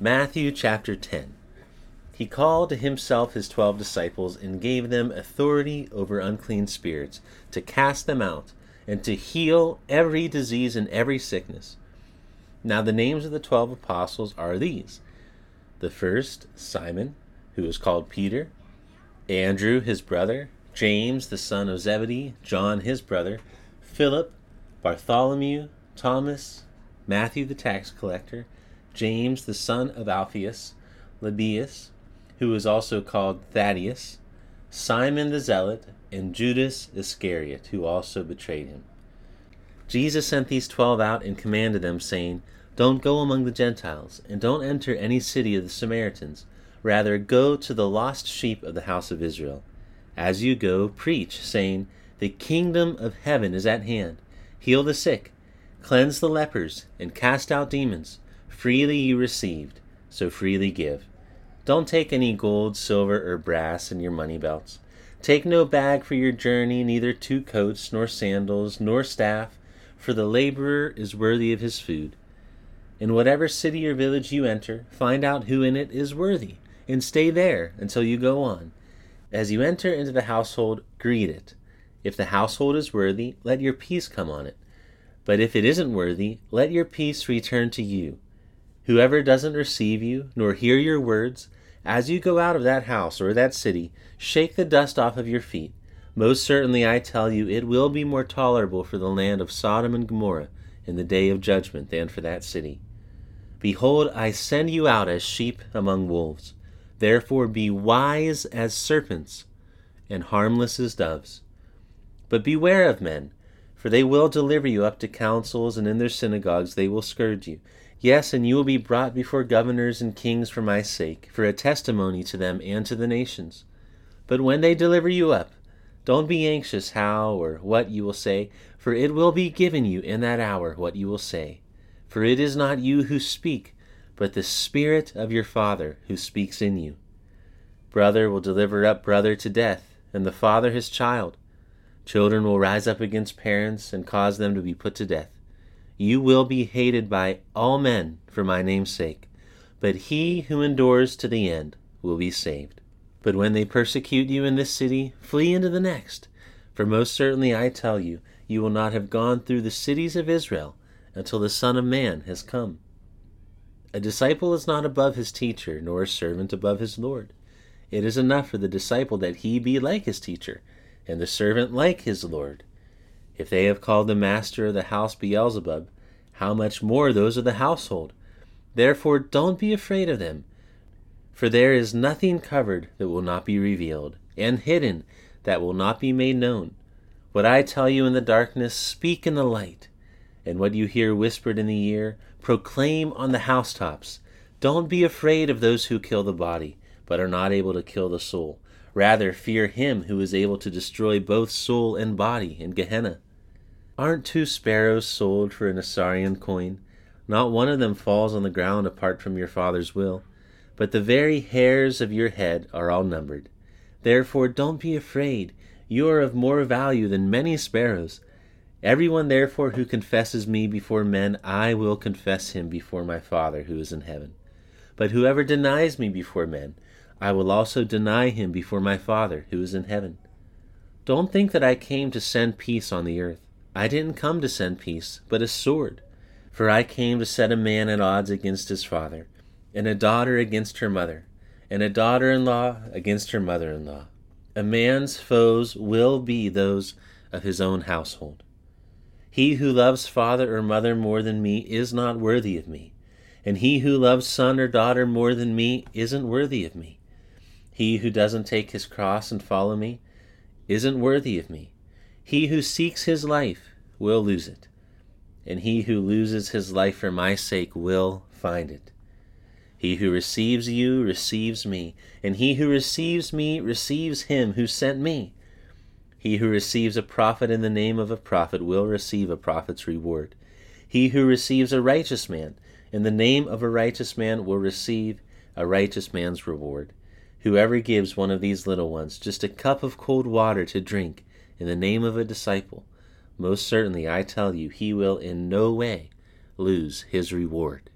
Matthew chapter 10. He called to himself his twelve disciples and gave them authority over unclean spirits to cast them out and to heal every disease and every sickness. Now, the names of the twelve apostles are these. The first, Simon, who is called Peter, Andrew, his brother, James, the son of Zebedee, John, his brother, Philip, Bartholomew, Thomas, Matthew, the tax collector, James, the son of Alphaeus, Lebbaeus, was also called Thaddaeus, Simon the Zealot, and Judas Iscariot, who also betrayed him. Jesus sent these twelve out and commanded them, saying, Don't go among the Gentiles, and don't enter any city of the Samaritans. Rather, go to the lost sheep of the house of Israel. As you go, preach, saying, The kingdom of heaven is at hand. Heal the sick, cleanse the lepers, and cast out demons. Freely you received, so freely give. Don't take any gold, silver, or brass in your money belts. Take no bag for your journey, neither two coats, nor sandals, nor staff, for the laborer is worthy of his food. In whatever city or village you enter, find out who in it is worthy, and stay there until you go on. As you enter into the household, greet it. If the household is worthy, let your peace come on it. But if it isn't worthy, let your peace return to you. Whoever doesn't receive you, nor hear your words, as you go out of that house or that city, shake the dust off of your feet. Most certainly I tell you, it will be more tolerable for the land of Sodom and Gomorrah in the day of judgment than for that city. Behold, I send you out as sheep among wolves. Therefore be wise as serpents and harmless as doves. But beware of men, for they will deliver you up to councils, and in their synagogues they will scourge you Yes, and you will be brought before governors and kings for my sake, for a testimony to them and to the nations. But when they deliver you up, don't be anxious how or what you will say, for it will be given you in that hour what you will say. For it is not you who speak, but the Spirit of your Father who speaks in you. Brother will deliver up brother to death, and the father his child. Children will rise up against parents and cause them to be put to death. You will be hated by all men for my name's sake, but he who endures to the end will be saved. But when they persecute you in this city, flee into the next. For most certainly I tell you, you will not have gone through the cities of Israel until the Son of Man has come. A disciple is not above his teacher, nor a servant above his Lord. It is enough for the disciple that he be like his teacher, and the servant like his Lord. If they have called the master of the house Beelzebub, how much more those of the household? Therefore, don't be afraid of them. For there is nothing covered that will not be revealed, and hidden that will not be made known. What I tell you in the darkness, speak in the light. And what you hear whispered in the ear, proclaim on the housetops. Don't be afraid of those who kill the body, but are not able to kill the soul. Rather, fear him who is able to destroy both soul and body in Gehenna. Aren't two sparrows sold for an Assarion coin? Not one of them falls on the ground apart from your Father's will. But the very hairs of your head are all numbered. Therefore, don't be afraid. You are of more value than many sparrows. Everyone, therefore, who confesses me before men, I will confess him before my Father who is in heaven. But whoever denies me before men, I will also deny him before my Father who is in heaven. Don't think that I came to send peace on the earth. I didn't come to send peace, but a sword. For I came to set a man at odds against his father, and a daughter against her mother, and a daughter in law against her mother in law. A man's foes will be those of his own household. He who loves father or mother more than me is not worthy of me, and he who loves son or daughter more than me isn't worthy of me. He who doesn't take his cross and follow me isn't worthy of me. He who seeks his life will lose it, and he who loses his life for my sake will find it. He who receives you receives me, and he who receives me receives him who sent me. He who receives a prophet in the name of a prophet will receive a prophet's reward. He who receives a righteous man in the name of a righteous man will receive a righteous man's reward. Whoever gives one of these little ones just a cup of cold water to drink in the name of a disciple, most certainly I tell you, he will in no way lose his reward.